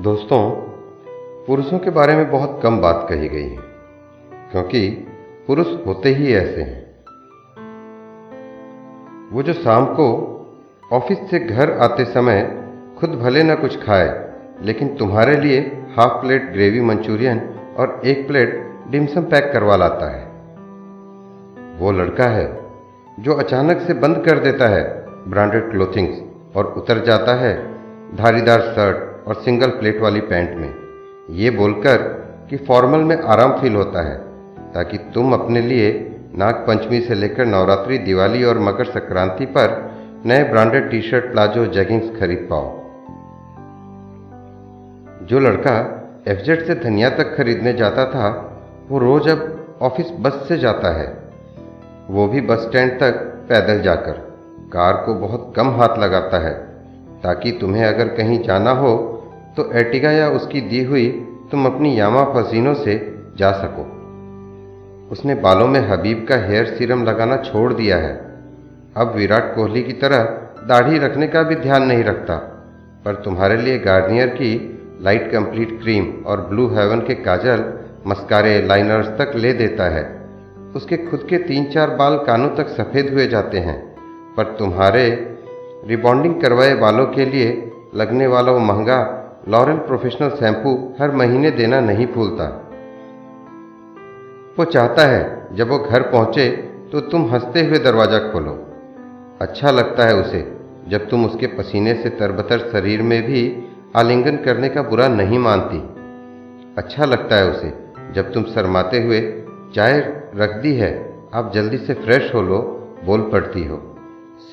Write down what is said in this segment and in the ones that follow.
दोस्तों, पुरुषों के बारे में बहुत कम बात कही गई है, क्योंकि पुरुष होते ही ऐसे हैं। वो जो शाम को ऑफ़िस से घर आते समय खुद भले ना कुछ खाए, लेकिन तुम्हारे लिए हाफ़ प्लेट ग्रेवी मंचूरियन और एक प्लेट डिमसम पैक करवा लाता है। वो लड़का है जो अचानक से बंद कर देता है ब्रांडेड क्लोथिंग्स और उतर जाता है धारीदार शर्ट और सिंगल प्लेट वाली पैंट में। ये बोलकर कि फॉर्मल में आराम फील होता है, ताकि तुम अपने लिए नाग पंचमी से लेकर नवरात्रि, दिवाली और मकर संक्रांति पर नए branded T shirt palazzo, jeggings खरीद पाओ। जो लड़का एफजेड से धनिया तक खरीदने जाता था, वो रोज अब ऑफ़िस बस से जाता है। वो भी बस स्टैंड तक पैदल जाकर। कार को बहुत कम हाथ लगाता है, ताकि तुम्हें अगर कहीं जाना हो तो एर्टिगा या उसकी दी हुई तुम अपनी यामा फसीनों से जा सको। उसने बालों में हबीब का हेयर सीरम लगाना छोड़ दिया है। अब विराट कोहली की तरह दाढ़ी रखने का भी ध्यान नहीं रखता, पर तुम्हारे लिए गार्नियर की लाइट कंप्लीट क्रीम और ब्लू हेवन के काजल मस्कारे लाइनर्स तक ले देता है। उसके खुद के तीन चार बाल कानों तक सफ़ेद हुए जाते हैं, पर तुम्हारे रिबॉन्डिंग करवाए बालों के लिए लगने वाला वो महँगा लॉरेल प्रोफेशनल शैम्पू हर महीने देना नहीं भूलता। वो चाहता है, जब वो घर पहुँचे तो तुम हँसते हुए दरवाज़ा खोलो। अच्छा लगता है उसे, जब तुम उसके पसीने से तरबतर शरीर में भी आलिंगन करने का बुरा नहीं मानती। अच्छा लगता है उसे, जब तुम शरमाते हुए, चाय रख दी है, आप जल्दी से फ्रेश हो लो, बोल पड़ती हो।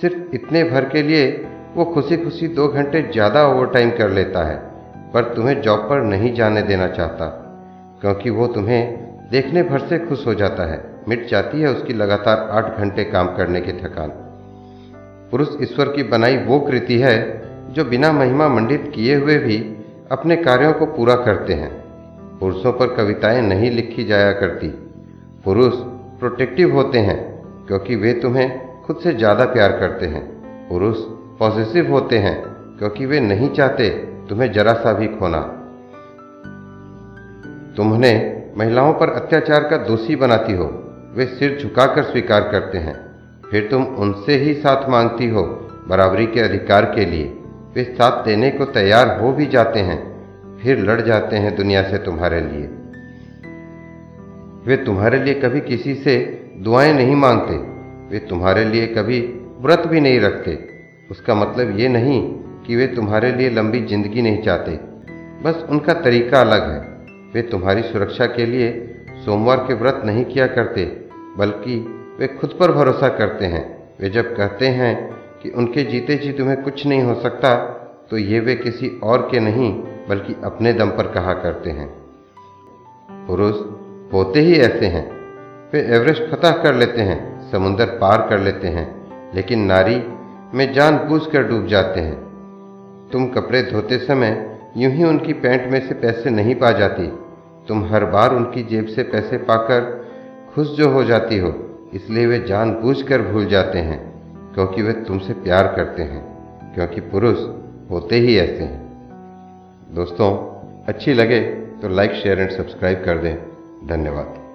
सिर्फ़ इतने भर के लिए वो खुशी खुशी दो घंटे ज़्यादा ओवर टाइम कर लेता है। पर तुम्हें जॉब पर नहीं जाने देना चाहता, क्योंकि वो तुम्हें देखने भर से खुश हो जाता है। मिट जाती है उसकी लगातार आठ घंटे काम करने की थकान। पुरुष ईश्वर की बनाई वो कृति है, जो बिना महिमा मंडित किए हुए भी अपने कार्यों को पूरा करते हैं। पुरुषों पर कविताएँ नहीं लिखी जाया करती। पुरुष प्रोटेक्टिव होते हैं, क्योंकि वे तुम्हें खुद से ज़्यादा प्यार करते हैं। पुरुष पॉजिटिव होते हैं, क्योंकि वे नहीं चाहते तुम्हें जरा सा भी खोना। तुमने महिलाओं पर अत्याचार का दोषी बनाती हो, वे सिर झुकाकर स्वीकार करते हैं। फिर तुम उनसे ही साथ मांगती हो, बराबरी के अधिकार के लिए। वे साथ देने को तैयार हो भी जाते हैं, फिर लड़ जाते हैं दुनिया से तुम्हारे लिए। वे तुम्हारे लिए कभी किसी से दुआएँ नहीं मांगते, वे तुम्हारे लिए कभी व्रत भी नहीं रखते। उसका मतलब ये नहीं कि वे तुम्हारे लिए लंबी ज़िंदगी नहीं चाहते। बस उनका तरीका अलग है। वे तुम्हारी सुरक्षा के लिए सोमवार के व्रत नहीं किया करते, बल्कि वे खुद पर भरोसा करते हैं। वे जब कहते हैं कि उनके जीते जी तुम्हें कुछ नहीं हो सकता तो ये वे किसी और के नहीं, बल्कि अपने दम पर कहा करते हैं। पुरुष होते ही ऐसे हैं। वे एवरेस्ट फतह कर लेते हैं, समुंदर पार कर लेते हैं, लेकिन नारी में जान बूझ कर डूब जाते हैं। तुम कपड़े धोते समय यूँ ही उनकी पैंट में से पैसे नहीं पा जाती। तुम हर बार उनकी जेब से पैसे पाकर खुश जो हो जाती हो, इसलिए वे जानबूझकर भूल जाते हैं, क्योंकि वे तुमसे प्यार करते हैं, क्योंकि पुरुष होते ही ऐसे हैं। दोस्तों, अच्छी लगे तो लाइक शेयर एंड सब्सक्राइब कर दें। धन्यवाद।